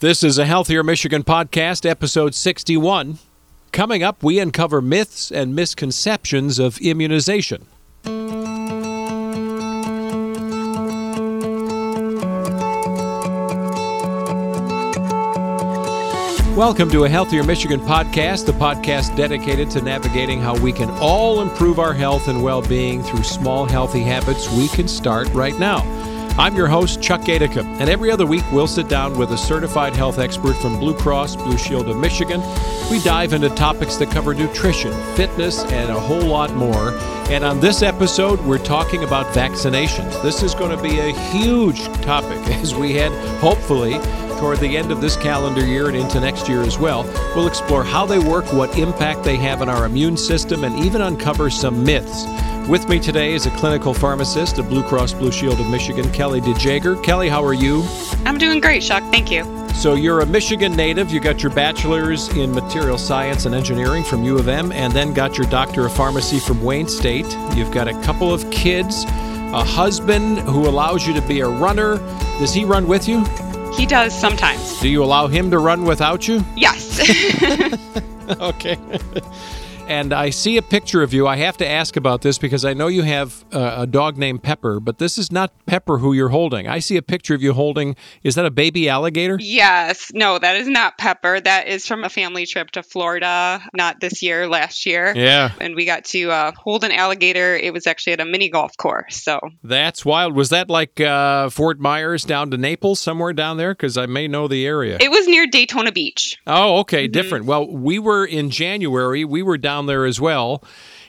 This is a Healthier Michigan podcast, episode 61. Coming up, we uncover myths and misconceptions of immunization. Welcome to a Healthier Michigan podcast, the podcast dedicated to navigating how we can all improve our health and well being through small, healthy habits we can start right now. I'm your host, Chuck Gaidica, and every other week we'll sit down with a certified health expert from Blue Cross Blue Shield of Michigan. We dive into topics that cover nutrition, fitness, and a whole lot more. And on this episode, we're talking about vaccinations. This is going to be a huge topic as we head, hopefully, toward the end of this calendar year and into next year as well. We'll explore how they work, what impact they have on our immune system, and even uncover some myths. With me today is a clinical pharmacist at Blue Cross Blue Shield of Michigan, Kelly DeJager. Kelly, how are you? I'm doing great, Chuck. Thank you. So you're a Michigan native. You got your bachelor's in material science and engineering from U of M, and then got your doctor of pharmacy from Wayne State. You've got a couple of kids, a husband who allows you to be a runner. Does he run with you? He does sometimes. Do you allow him to run without you? Yes. okay. And I see a picture of you. I have to ask about this because I know you have uh, a dog named Pepper, but this is not Pepper who you're holding. I see a picture of you holding. Is that a baby alligator? yes. No, that is not Pepper. That is from a family trip to Florida, not this year, last year. Yeah. And we got to uh, hold an alligator. It was actually at a mini golf course. So That's wild. Was that like uh, Fort Myers down to Naples, somewhere down there? Because I may know the area. it was near Daytona Beach. Oh, okay, different. Well, we were in January. We were down there as well.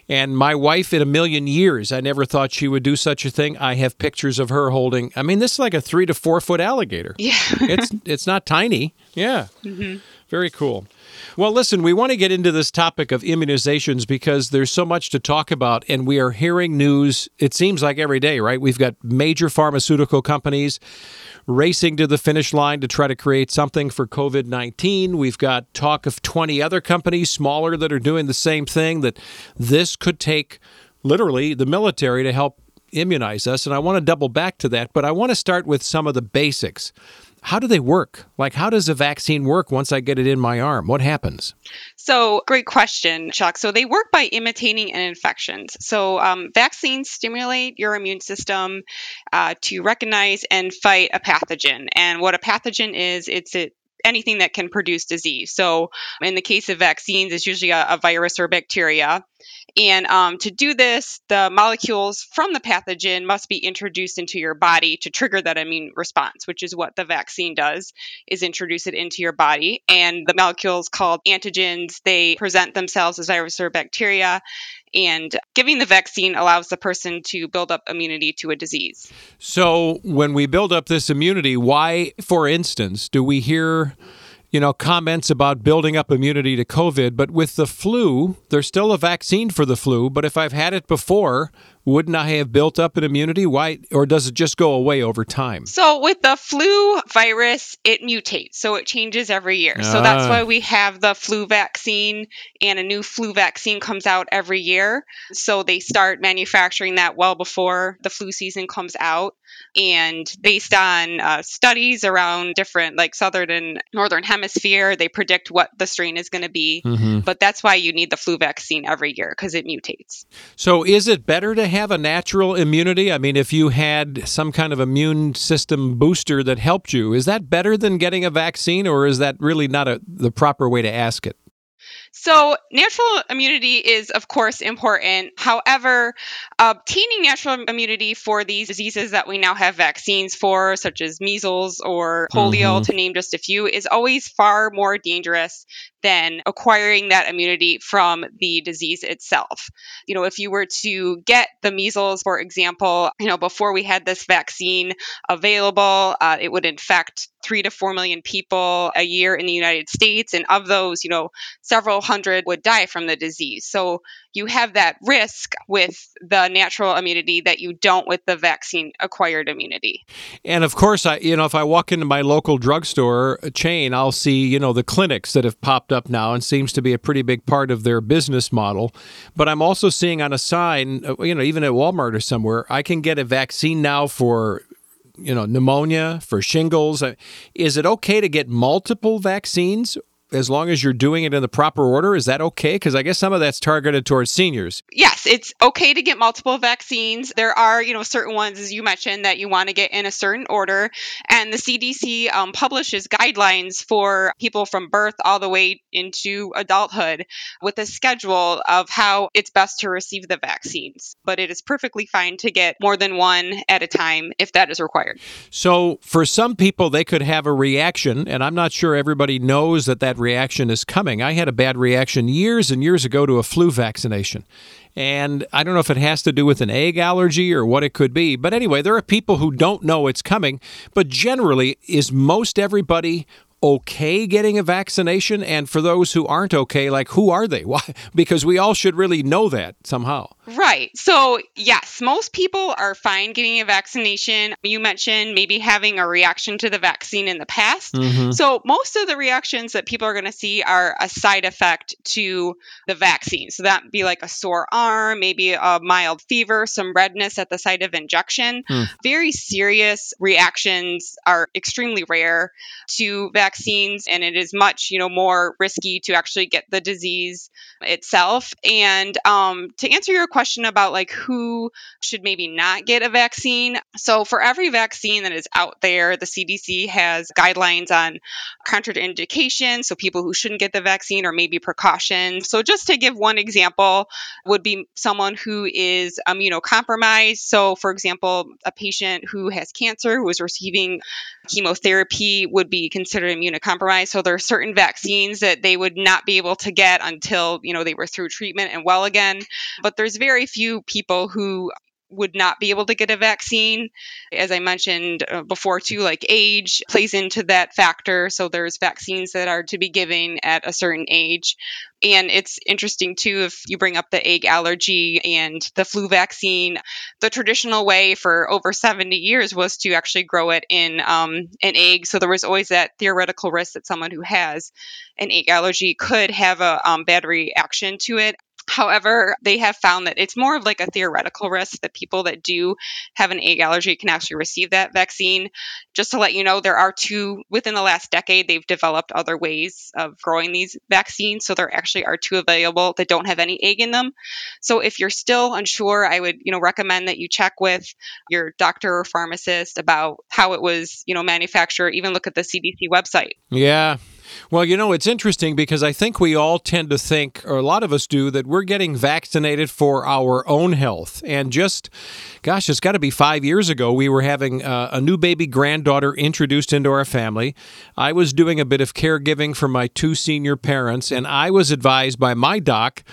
And my wife, in a million years, I never thought she would do such a thing. I have pictures of her holding. I mean, this is like a three to four foot alligator. Yeah. it's it's not tiny. Yeah. Mm-hmm. Very cool. Well, listen, we want to get into this topic of immunizations because there's so much to talk about, and we are hearing news, it seems like every day, right? We've got major pharmaceutical companies racing to the finish line to try to create something for COVID 19. We've got talk of 20 other companies, smaller, that are doing the same thing, that this could take literally the military to help immunize us. And I want to double back to that, but I want to start with some of the basics. How do they work? Like, how does a vaccine work once I get it in my arm? What happens? So, great question, Chuck. So, they work by imitating an infection. So, um, vaccines stimulate your immune system uh, to recognize and fight a pathogen. And what a pathogen is, it's it, anything that can produce disease. So, in the case of vaccines, it's usually a, a virus or bacteria. And um, to do this, the molecules from the pathogen must be introduced into your body to trigger that immune response, which is what the vaccine does, is introduce it into your body. And the molecules called antigens, they present themselves as virus or bacteria. And giving the vaccine allows the person to build up immunity to a disease. So, when we build up this immunity, why, for instance, do we hear, you know, comments about building up immunity to COVID, but with the flu, there's still a vaccine for the flu, but if I've had it before, wouldn't I have built up an immunity? Why or does it just go away over time? So with the flu virus, it mutates. So it changes every year. So that's Ah. why we have the flu vaccine and a new flu vaccine comes out every year. So they start manufacturing that well before the flu season comes out. And based on uh, studies around different, like southern and northern hemisphere, they predict what the strain is going to be. But that's why you need the flu vaccine every year because it mutates. So, is it better to have a natural immunity? I mean, if you had some kind of immune system booster that helped you, is that better than getting a vaccine, or is that really not a, the proper way to ask it? So, natural immunity is, of course, important. However, uh, obtaining natural immunity for these diseases that we now have vaccines for, such as measles or polio, mm-hmm. to name just a few, is always far more dangerous than acquiring that immunity from the disease itself. You know, if you were to get the measles, for example, you know, before we had this vaccine available, uh, it would infect three to four million people a year in the United States. And of those, you know, several hundred would die from the disease. So you have that risk with the natural immunity that you don't with the vaccine acquired immunity. And of course, I you know if I walk into my local drugstore chain, I'll see you know the clinics that have popped up now and seems to be a pretty big part of their business model. But I'm also seeing on a sign, uh, you know, even at Walmart or somewhere, I can get a vaccine now for you know, pneumonia, for shingles. Uh, is it okay to get multiple vaccines as long as you're doing it in the proper order, is that okay? Because I guess some of that's targeted towards seniors. Yes, it's okay to get multiple vaccines. There are, you know, certain ones, as you mentioned, that you want to get in a certain order. And the CDC um, publishes guidelines for people from birth all the way into adulthood with a schedule of how it's best to receive the vaccines. But it is perfectly fine to get more than one at a time if that is required. So for some people, they could have a reaction, and I'm not sure everybody knows that that reaction is coming. I had a bad reaction years and years ago to a flu vaccination. And I don't know if it has to do with an egg allergy or what it could be. But anyway, there are people who don't know it's coming. But generally, is most everybody okay getting a vaccination? And for those who aren't okay, like who are they? Why? Because we all should really know that somehow. Right. So, yes, most people are fine getting a vaccination. You mentioned maybe having a reaction to the vaccine in the past. Mm-hmm. So, most of the reactions that people are going to see are a side effect to the vaccine. So, that be like a sore arm, maybe a mild fever, some redness at the site of injection. Mm. Very serious reactions are extremely rare to vaccines, and it is much, you know, more risky to actually get the disease itself. And um, to answer your question about like who should maybe not get a vaccine. So for every vaccine that is out there, the CDC has guidelines on contraindications, so people who shouldn't get the vaccine or maybe precautions. So just to give one example would be someone who is immunocompromised. So for example, a patient who has cancer who is receiving chemotherapy would be considered immunocompromised. So there are certain vaccines that they would not be able to get until, you know, they were through treatment and well again. But there's very few people who would not be able to get a vaccine. As I mentioned uh, before, too, like age plays into that factor. So there's vaccines that are to be given at a certain age. And it's interesting, too, if you bring up the egg allergy and the flu vaccine, the traditional way for over 70 years was to actually grow it in um, an egg. So there was always that theoretical risk that someone who has an egg allergy could have a um, bad reaction to it. However, they have found that it's more of like a theoretical risk that people that do have an egg allergy can actually receive that vaccine. Just to let you know, there are two within the last decade, they've developed other ways of growing these vaccines. So there actually are two available that don't have any egg in them. So if you're still unsure, I would, you know, recommend that you check with your doctor or pharmacist about how it was, you know, manufactured, even look at the CDC website. Yeah. Well, you know, it's interesting because I think we all tend to think, or a lot of us do, that we're getting vaccinated for our own health. And just, gosh, it's got to be five years ago, we were having uh, a new baby granddaughter introduced into our family. I was doing a bit of caregiving for my two senior parents, and I was advised by my doc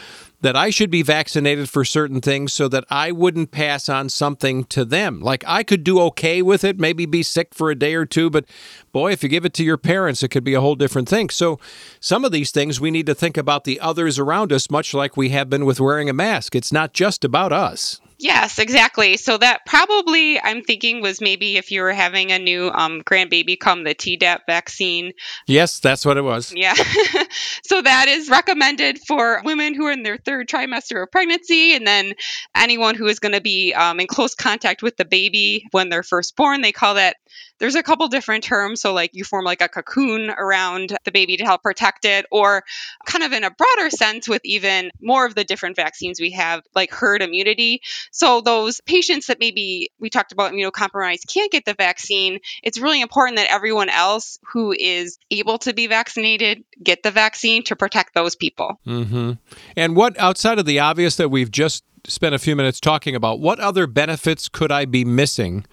that I should be vaccinated for certain things so that I wouldn't pass on something to them. Like I could do okay with it, maybe be sick for a day or two, but boy, if you give it to your parents, it could be a whole different thing. So some of these things we need to think about the others around us, much like we have been with wearing a mask. It's not just about us. Yes, exactly. So that probably I'm thinking was maybe if you were having a new um, grandbaby come the Tdap vaccine. Yes, that's what it was. Yeah. so that is recommended for women who are in their third trimester of pregnancy, and then anyone who is going to be um, in close contact with the baby when they're first born. They call that there's a couple different terms. So, like you form like a cocoon around the baby to help protect it, or kind of in a broader sense with even more of the different vaccines we have, like herd immunity. So, those patients that maybe we talked about immunocompromised can't get the vaccine, it's really important that everyone else who is able to be vaccinated get the vaccine to protect those people. Mm-hmm. And what outside of the obvious that we've just spent a few minutes talking about, what other benefits could I be missing?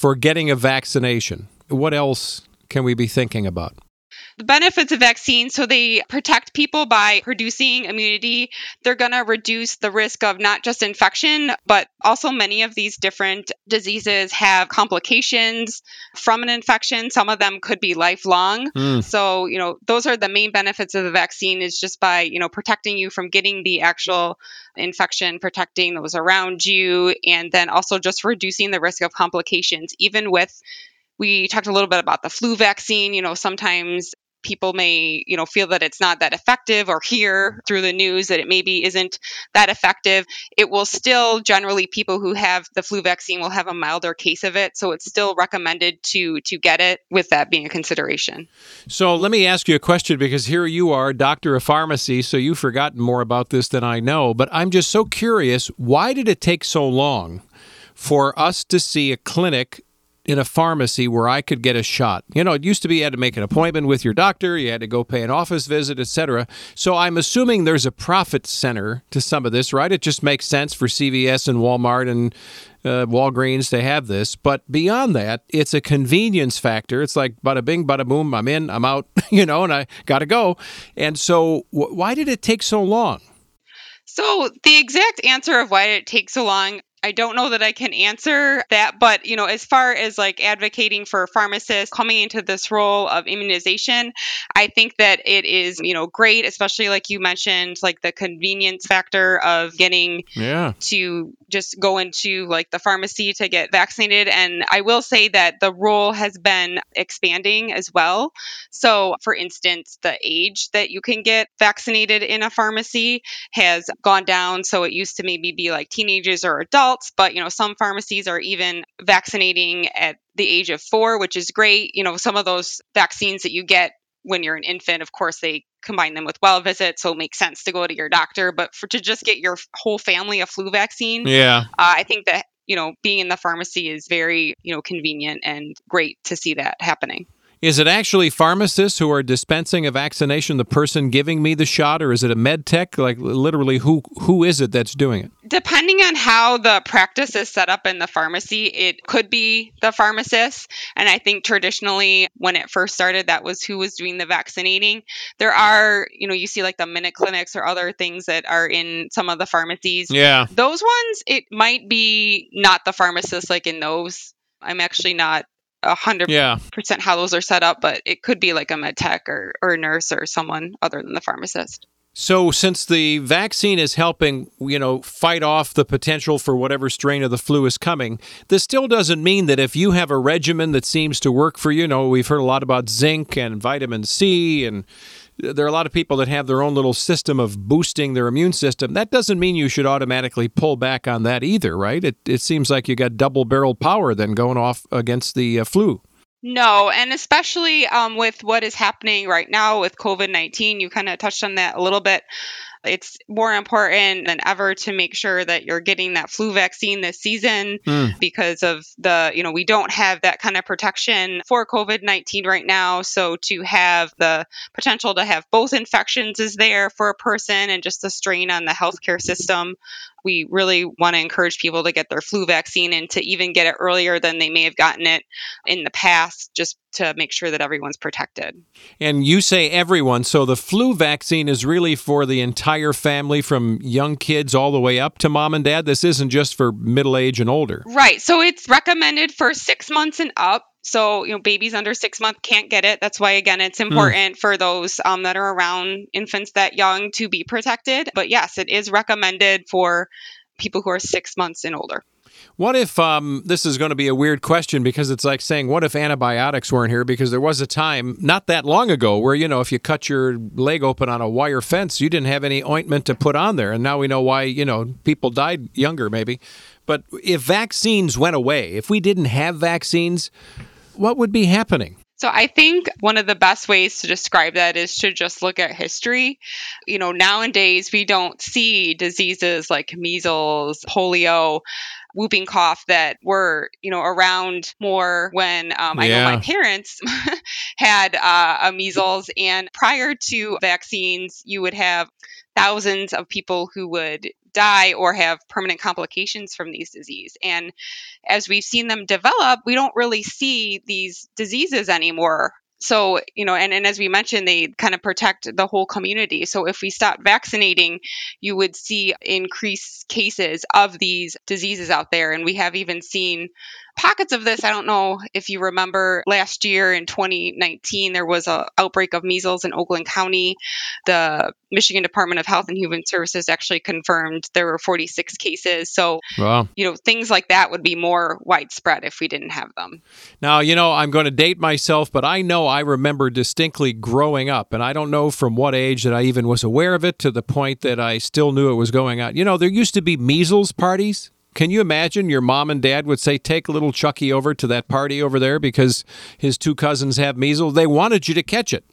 For getting a vaccination? What else can we be thinking about? The benefits of vaccines so they protect people by producing immunity. They're going to reduce the risk of not just infection but also many of these different diseases have complications from an infection. Some of them could be lifelong. Mm. so you know those are the main benefits of the vaccine is just by you know protecting you from getting the actual infection protecting those around you and then also just reducing the risk of complications even with we talked a little bit about the flu vaccine. You know, sometimes people may, you know, feel that it's not that effective or hear through the news that it maybe isn't that effective, it will still generally people who have the flu vaccine will have a milder case of it. So it's still recommended to to get it with that being a consideration. So let me ask you a question because here you are, doctor of pharmacy, so you've forgotten more about this than I know, but I'm just so curious, why did it take so long for us to see a clinic in a pharmacy where I could get a shot. You know, it used to be you had to make an appointment with your doctor, you had to go pay an office visit, etc. So I'm assuming there's a profit center to some of this, right? It just makes sense for CVS and Walmart and uh, Walgreens to have this. But beyond that, it's a convenience factor. It's like bada bing, bada boom, I'm in, I'm out, you know, and I got to go. And so, wh- why did it take so long? So, the exact answer of why it takes so long, I don't know that I can answer that, but you know, as far as like advocating for pharmacists coming into this role of immunization, I think that it is, you know, great, especially like you mentioned, like the convenience factor of getting yeah. to just go into like the pharmacy to get vaccinated. And I will say that the role has been expanding as well. So, for instance, the age that you can get vaccinated in a pharmacy has gone down. So it used to maybe be like teenagers or adults but you know, some pharmacies are even vaccinating at the age of four, which is great. You know, some of those vaccines that you get when you're an infant, of course, they combine them with well visits, so it makes sense to go to your doctor. But for to just get your whole family a flu vaccine, yeah, uh, I think that you know being in the pharmacy is very you know convenient and great to see that happening. Is it actually pharmacists who are dispensing a vaccination, the person giving me the shot, or is it a med tech? Like literally, who who is it that's doing it? Depending on how the practice is set up in the pharmacy, it could be the pharmacist. And I think traditionally, when it first started, that was who was doing the vaccinating. There are, you know, you see like the minute clinics or other things that are in some of the pharmacies. Yeah. Those ones, it might be not the pharmacist like in those. I'm actually not a hundred percent how those are set up, but it could be like a med tech or, or a nurse or someone other than the pharmacist. So, since the vaccine is helping, you know, fight off the potential for whatever strain of the flu is coming, this still doesn't mean that if you have a regimen that seems to work for you, you know, we've heard a lot about zinc and vitamin C and there are a lot of people that have their own little system of boosting their immune system. That doesn't mean you should automatically pull back on that either, right? It, it seems like you got double barrel power then going off against the uh, flu. No, and especially um, with what is happening right now with COVID 19, you kind of touched on that a little bit. It's more important than ever to make sure that you're getting that flu vaccine this season mm. because of the, you know, we don't have that kind of protection for COVID 19 right now. So to have the potential to have both infections is there for a person and just the strain on the healthcare system we really want to encourage people to get their flu vaccine and to even get it earlier than they may have gotten it in the past, just to make sure that everyone's protected. And you say everyone, so the flu vaccine is really for the entire family from young kids all the way up to mom and dad. This isn't just for middle age and older. Right. So it's recommended for six months and up. So, you know, babies under six months can't get it. That's why, again, it's hmm. important mm. for those um, that are around infants that young to be protected. But yes, it is recommended for people who are six months and older. What if um, this is going to be a weird question because it's like saying, what if antibiotics weren't here? Because there was a time not that long ago where, you know, if you cut your leg open on a wire fence, you didn't have any ointment to put on there. And now we know why, you know, people died younger maybe. But if vaccines went away, if we didn't have vaccines, what would be happening? So I think one of the best ways to describe that is to just look at history. You know, nowadays we don't see diseases like measles, polio, whooping cough that were, you know, around more when um, I know my parents had uh, a measles. And prior to vaccines, you would have thousands of people who would die or have permanent complications from these disease. And as we've seen them develop, we don't really see these diseases anymore. So, you know, and, and as we mentioned, they kind of protect the whole community. So if we stop vaccinating, you would see increased cases of these diseases out there. And we have even seen pockets of this. I don't know if you remember last year in 2019, there was a outbreak of measles in Oakland County. The Michigan Department of Health and Human Services actually confirmed there were 46 cases. So, wow. you know, things like that would be more widespread if we didn't have them. Now, you know, I'm going to date myself, but I know I remember distinctly growing up, and I don't know from what age that I even was aware of it to the point that I still knew it was going on. You know, there used to be measles parties. Can you imagine your mom and dad would say, Take little Chucky over to that party over there because his two cousins have measles? They wanted you to catch it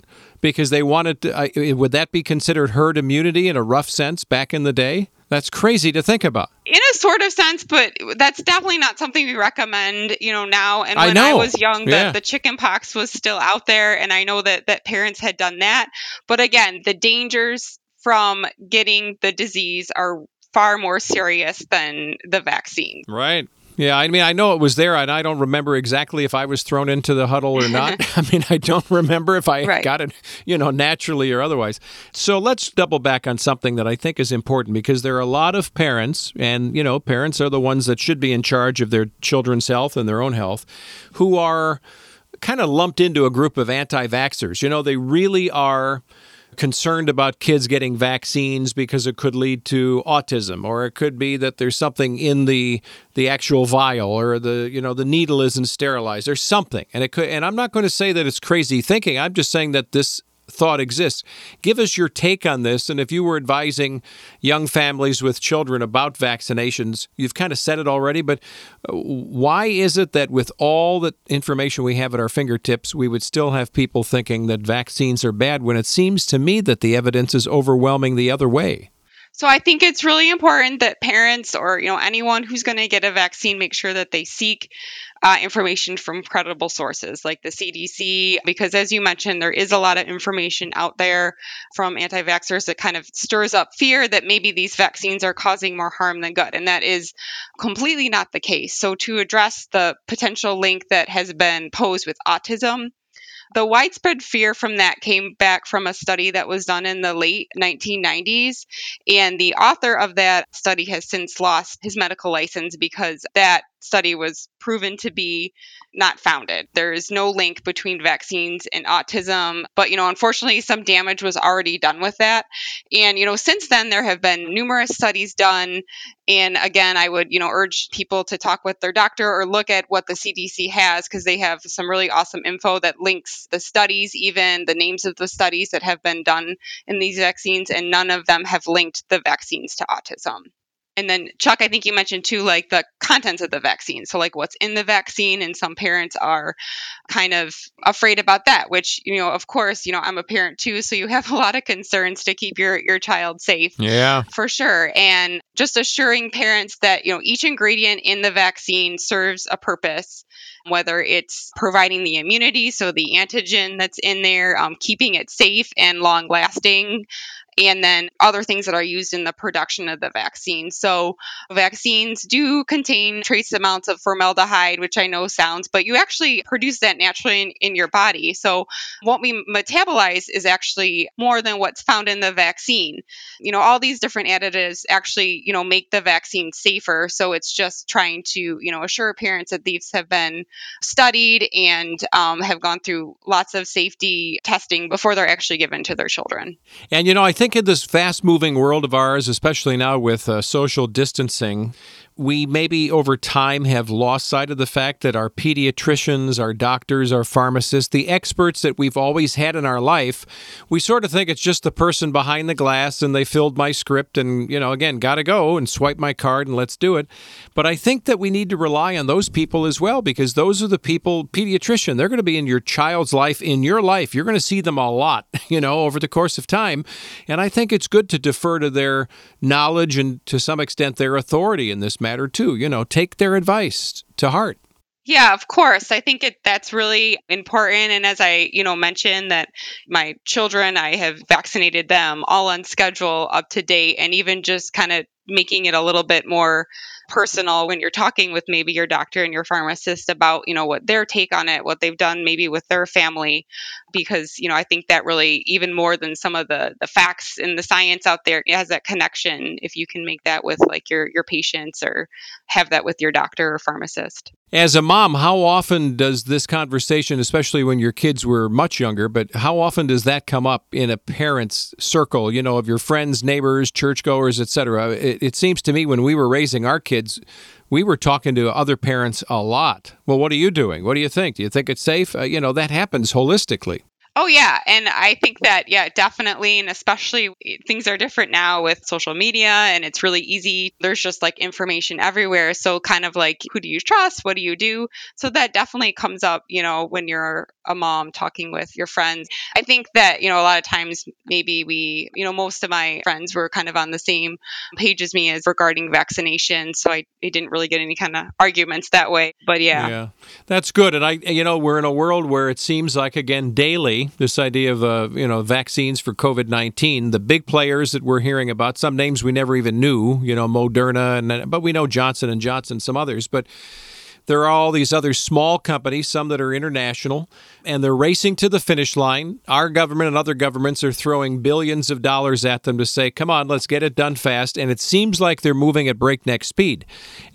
because they wanted to, uh, would that be considered herd immunity in a rough sense back in the day? That's crazy to think about. In a sort of sense, but that's definitely not something we recommend, you know, now. And when I, I was young, the, yeah. the chicken pox was still out there, and I know that, that parents had done that. But again, the dangers from getting the disease are far more serious than the vaccine. Right. Yeah, I mean, I know it was there, and I don't remember exactly if I was thrown into the huddle or not. I mean, I don't remember if I right. got it, you know, naturally or otherwise. So let's double back on something that I think is important because there are a lot of parents, and, you know, parents are the ones that should be in charge of their children's health and their own health, who are kind of lumped into a group of anti vaxxers. You know, they really are concerned about kids getting vaccines because it could lead to autism or it could be that there's something in the the actual vial or the you know the needle isn't sterilized. There's something. And it could and I'm not going to say that it's crazy thinking. I'm just saying that this thought exists. Give us your take on this. And if you were advising young families with children about vaccinations, you've kind of said it already, but uh, why is it that with all the information we have at our fingertips, we would still have people thinking that vaccines are bad when it seems to me that the evidence is overwhelming the other way? So I think it's really important that parents or you know anyone who's going to get a vaccine make sure that they seek uh, information from credible sources like the CDC, because as you mentioned, there is a lot of information out there from anti vaxxers that kind of stirs up fear that maybe these vaccines are causing more harm than good. And that is completely not the case. So, to address the potential link that has been posed with autism, the widespread fear from that came back from a study that was done in the late 1990s. And the author of that study has since lost his medical license because that study was proven to be not founded. There is no link between vaccines and autism, but you know, unfortunately some damage was already done with that. And you know, since then there have been numerous studies done and again, I would, you know, urge people to talk with their doctor or look at what the CDC has because they have some really awesome info that links the studies, even the names of the studies that have been done in these vaccines, and none of them have linked the vaccines to autism. And then, Chuck, I think you mentioned too, like the contents of the vaccine. So, like what's in the vaccine, and some parents are kind of afraid about that, which, you know, of course, you know, I'm a parent too. So, you have a lot of concerns to keep your, your child safe. Yeah. For sure. And just assuring parents that, you know, each ingredient in the vaccine serves a purpose whether it's providing the immunity, so the antigen that's in there, um, keeping it safe and long lasting, and then other things that are used in the production of the vaccine. So, vaccines do contain trace amounts of formaldehyde, which I know sounds, but you actually produce that naturally in, in your body. So, what we metabolize is actually more than what's found in the vaccine. You know, all these different additives actually, you know, make the vaccine safer. So, it's just trying to, you know, assure parents that these have been studied and um, have gone through lots of safety testing before they're actually given to their children. And, you know, I think in this fast moving world of ours, especially now with uh, social distancing, we maybe over time have lost sight of the fact that our pediatricians, our doctors, our pharmacists, the experts that we've always had in our life, we sort of think it's just the person behind the glass and they filled my script and, you know, again, got to go and swipe my card and let's do it. But I think that we need to rely on those people as well because those are the people, pediatrician, they're going to be in your child's life, in your life. You're going to see them a lot, you know, over the course of time. And I think it's good to defer to their knowledge and to some extent their authority in this matter matter too. You know, take their advice to heart. Yeah, of course. I think it, that's really important. And as I, you know, mentioned that my children, I have vaccinated them all on schedule, up to date, and even just kind of making it a little bit more personal when you're talking with maybe your doctor and your pharmacist about you know what their take on it what they've done maybe with their family because you know i think that really even more than some of the the facts and the science out there it has that connection if you can make that with like your your patients or have that with your doctor or pharmacist as a mom, how often does this conversation, especially when your kids were much younger, but how often does that come up in a parent's circle, you know, of your friends, neighbors, churchgoers, etc.? It, it seems to me when we were raising our kids, we were talking to other parents a lot. Well, what are you doing? What do you think? Do you think it's safe? Uh, you know, that happens holistically. Oh, yeah. And I think that, yeah, definitely. And especially eh, things are different now with social media and it's really easy. There's just like information everywhere. So, kind of like, who do you trust? What do you do? So, that definitely comes up, you know, when you're a mom talking with your friends. I think that, you know, a lot of times maybe we, you know, most of my friends were kind of on the same page as me as regarding vaccination. So, I, I didn't really get any kind of arguments that way. But yeah. Yeah. That's good. And I, you know, we're in a world where it seems like, again, daily, this idea of uh, you know vaccines for COVID nineteen. The big players that we're hearing about, some names we never even knew, you know, Moderna, and but we know Johnson and Johnson, some others, but there are all these other small companies, some that are international, and they're racing to the finish line. Our government and other governments are throwing billions of dollars at them to say, come on, let's get it done fast. And it seems like they're moving at breakneck speed.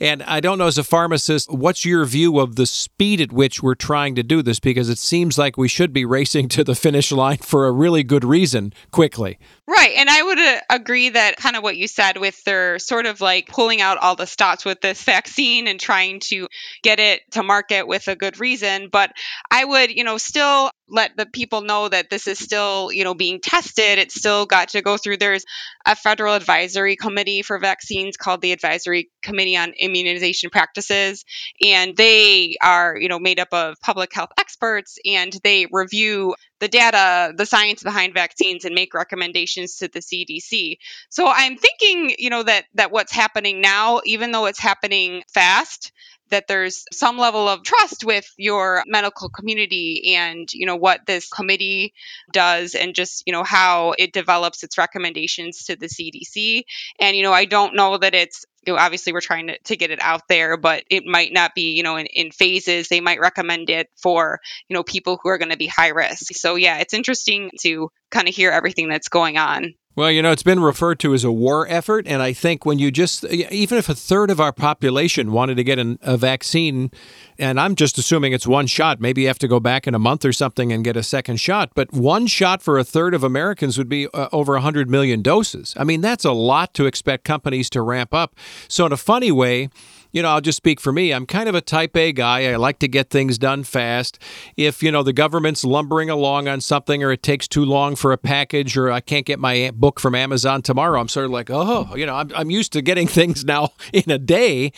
And I don't know, as a pharmacist, what's your view of the speed at which we're trying to do this? Because it seems like we should be racing to the finish line for a really good reason quickly. Right. And I would uh, agree that kind of what you said with their sort of like pulling out all the stops with this vaccine and trying to get it to market with a good reason. But I would, you know, still let the people know that this is still, you know, being tested. It's still got to go through. There's a federal advisory committee for vaccines called the Advisory Committee on Immunization Practices. And they are, you know, made up of public health experts and they review the data, the science behind vaccines, and make recommendations to the CDC. So I'm thinking, you know, that that what's happening now, even though it's happening fast, that there's some level of trust with your medical community and you know what this committee does and just you know how it develops its recommendations to the CDC and you know I don't know that it's you know, obviously we're trying to, to get it out there, but it might not be, you know, in, in phases. They might recommend it for, you know, people who are going to be high risk. So yeah, it's interesting to kind of hear everything that's going on. Well, you know, it's been referred to as a war effort. And I think when you just, even if a third of our population wanted to get an, a vaccine, and I'm just assuming it's one shot, maybe you have to go back in a month or something and get a second shot, but one shot for a third of Americans would be uh, over 100 million doses. I mean, that's a lot to expect companies to ramp up. So, in a funny way, you know, I'll just speak for me. I'm kind of a type A guy. I like to get things done fast. If, you know, the government's lumbering along on something or it takes too long for a package or I can't get my book from Amazon tomorrow, I'm sort of like, oh, you know, I'm, I'm used to getting things now in a day.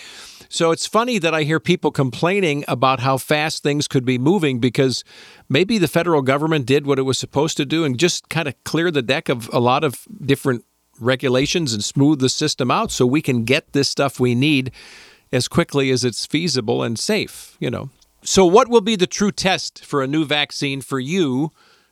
So it's funny that I hear people complaining about how fast things could be moving because maybe the federal government did what it was supposed to do and just kind of clear the deck of a lot of different regulations and smooth the system out so we can get this stuff we need as quickly as it's feasible and safe, you know. So what will be the true test for a new vaccine for you,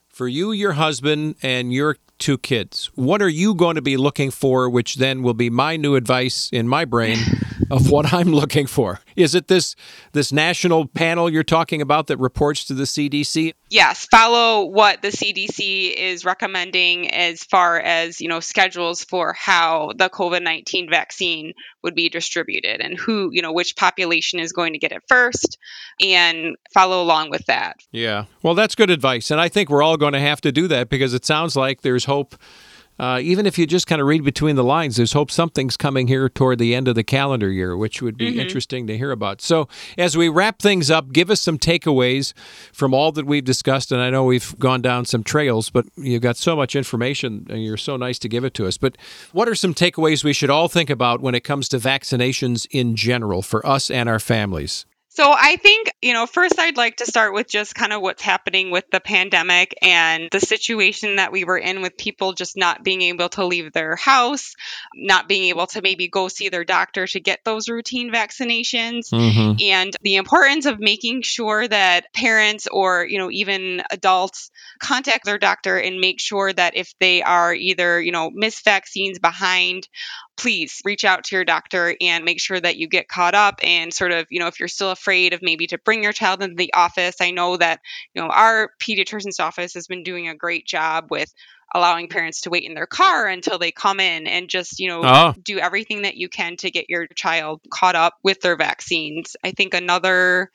for you, your husband, and your two kids? What are you going to be looking for, which then will be my new advice in my brain of what I'm looking for? Is it this this national panel you're talking about that reports to the CDC? Yes, follow what the CDC is recommending as far as, you know, schedules for how the COVID-19 vaccine would be distributed and who, you know, which population is going to get it first and follow along with that. Yeah. Well, that's good advice and I think we're all going to have to do that because it sounds like there's hope. Uh, even if you just kind of read between the lines, there's hope something's coming here toward the end of the calendar year, which would be mm-hmm. interesting to hear about. So, as we wrap things up, give us some takeaways from all that we've discussed. And I know we've gone down some trails, but you've got so much information and you're so nice to give it to us. But what are some takeaways we should all think about when it comes to vaccinations in general for us and our families? So I think, you know, first I'd like to start with just kind of what's happening with the pandemic and the situation that we were in with people just not being able to leave their house, not being able to maybe go see their doctor to get those routine vaccinations, mm-hmm. and the importance of making sure that parents or, you know, even adults contact their doctor and make sure that if they are either, you know, miss vaccines behind please reach out to your doctor and make sure that you get caught up and sort of, you know, if you're still afraid of maybe to bring your child into the office. I know that, you know, our pediatrician's office has been doing a great job with allowing parents to wait in their car until they come in and just, you know, oh. do everything that you can to get your child caught up with their vaccines. I think another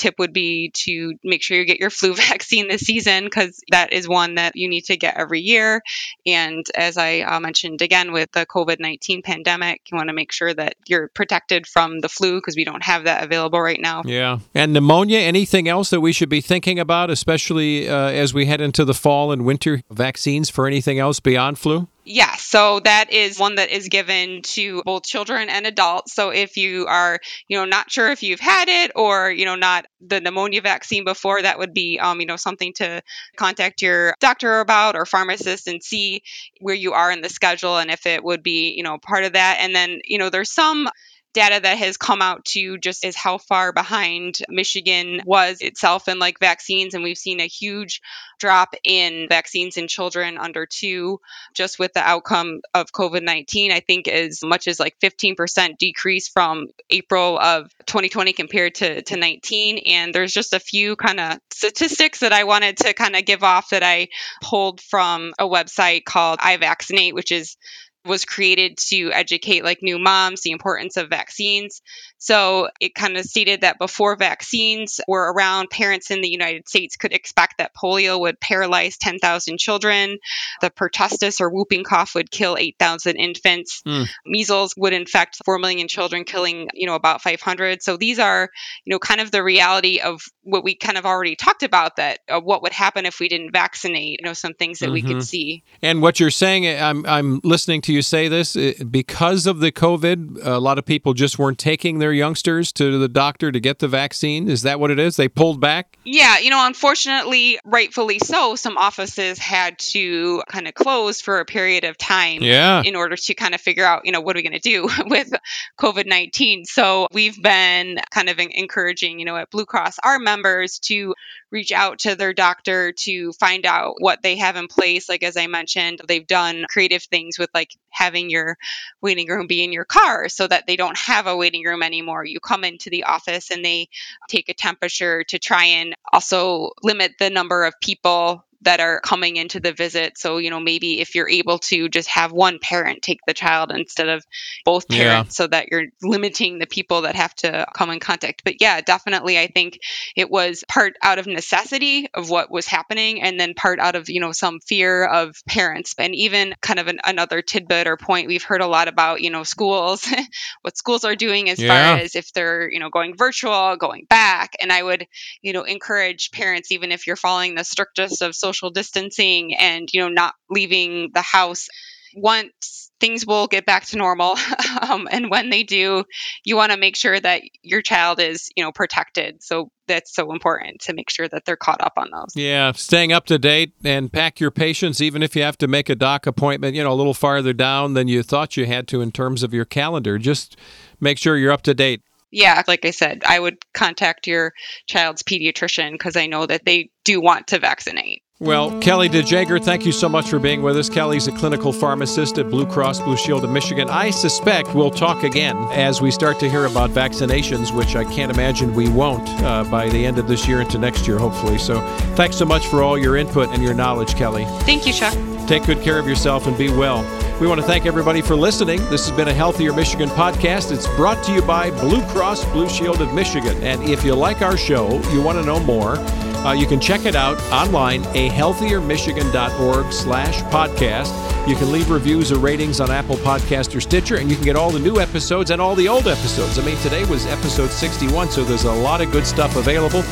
tip would be to make sure you get your flu vaccine this season because that is one that you need to get every year. And as I uh, mentioned again with the COVID 19 pandemic, you want to make sure that you're protected from the flu because we don't have that available right now. Yeah. And pneumonia, anything else that we should be thinking about, especially uh, as we head into the fall and winter vaccines for anything else beyond flu? Yes, so that is one that is given to both children and adults. So if you are, you know, not sure if you've had it or, you know, not the pneumonia vaccine before, that would be, um, you know, something to contact your doctor about or pharmacist and see where you are in the schedule and if it would be, you know, part of that. And then, you know, there's some data that has come out to just is how far behind Michigan was itself in like vaccines. And we've seen a huge drop in vaccines in children under two, just with the outcome of COVID 19. I think as much as like 15% decrease from April of 2020 compared to, to 19. And there's just a few kind of statistics that I wanted to kind of give off that I pulled from a website called iVaccinate, which is was created to educate like new moms the importance of vaccines. So it kind of stated that before vaccines were around, parents in the United States could expect that polio would paralyze 10,000 children, the pertussis or whooping cough would kill 8,000 infants, mm. measles would infect 4 million children, killing, you know, about 500. So these are, you know, kind of the reality of what we kind of already talked about that uh, what would happen if we didn't vaccinate, you know, some things that mm-hmm. we could mm-hmm. see. And what you're saying, I'm, I'm listening to you say this eh, because of the COVID, a lot of people just weren't taking their youngsters to the doctor to get the vaccine. Is that what it is? They pulled back? Yeah, you know, unfortunately, rightfully so, some offices had to kind of close for a period of time yeah. in order to kind of figure out, you know, what are we going to do with COVID 19? So we've been kind of encouraging, you know, at Blue Cross, our members to reach out to their doctor to find out what they have in place. Like, as I mentioned, they've done creative things with like having your waiting room be in your car so that they don't have a waiting room anymore. You come into the office and they take a temperature to try and also limit the number of people that are coming into the visit. So, you know, maybe if you're able to just have one parent take the child instead of both parents yeah. so that you're limiting the people that have to come in contact. But yeah, definitely I think it was part out of necessity of what was happening and then part out of, you know, some fear of parents. And even kind of an, another tidbit or point we've heard a lot about, you know, schools, what schools are doing as yeah. far as if they're, you know, going virtual, going back. And I would, you know, encourage parents, even if you're following the strictest of social social distancing and you know not leaving the house. Once things will get back to normal um, and when they do you want to make sure that your child is you know protected. So that's so important to make sure that they're caught up on those. Yeah staying up to date and pack your patients even if you have to make a doc appointment you know a little farther down than you thought you had to in terms of your calendar. Just make sure you're up to date. Yeah, like I said, I would contact your child's pediatrician because I know that they do want to vaccinate. Well, Kelly DeJager, thank you so much for being with us. Kelly's a clinical pharmacist at Blue Cross Blue Shield of Michigan. I suspect we'll talk again as we start to hear about vaccinations, which I can't imagine we won't uh, by the end of this year into next year, hopefully. So thanks so much for all your input and your knowledge, Kelly. Thank you, Chuck. Take good care of yourself and be well. We want to thank everybody for listening. This has been a Healthier Michigan podcast. It's brought to you by Blue Cross Blue Shield of Michigan. And if you like our show, you want to know more, uh, you can check it out online, ahealthiermichigan.org slash podcast. You can leave reviews or ratings on Apple Podcast or Stitcher, and you can get all the new episodes and all the old episodes. I mean, today was episode 61, so there's a lot of good stuff available.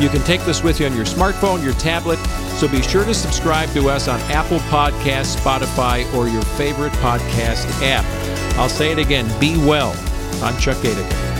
You can take this with you on your smartphone, your tablet, so be sure to subscribe to us on Apple Podcasts, Spotify, or your favorite podcast app. I'll say it again, be well. I'm Chuck Gaidica.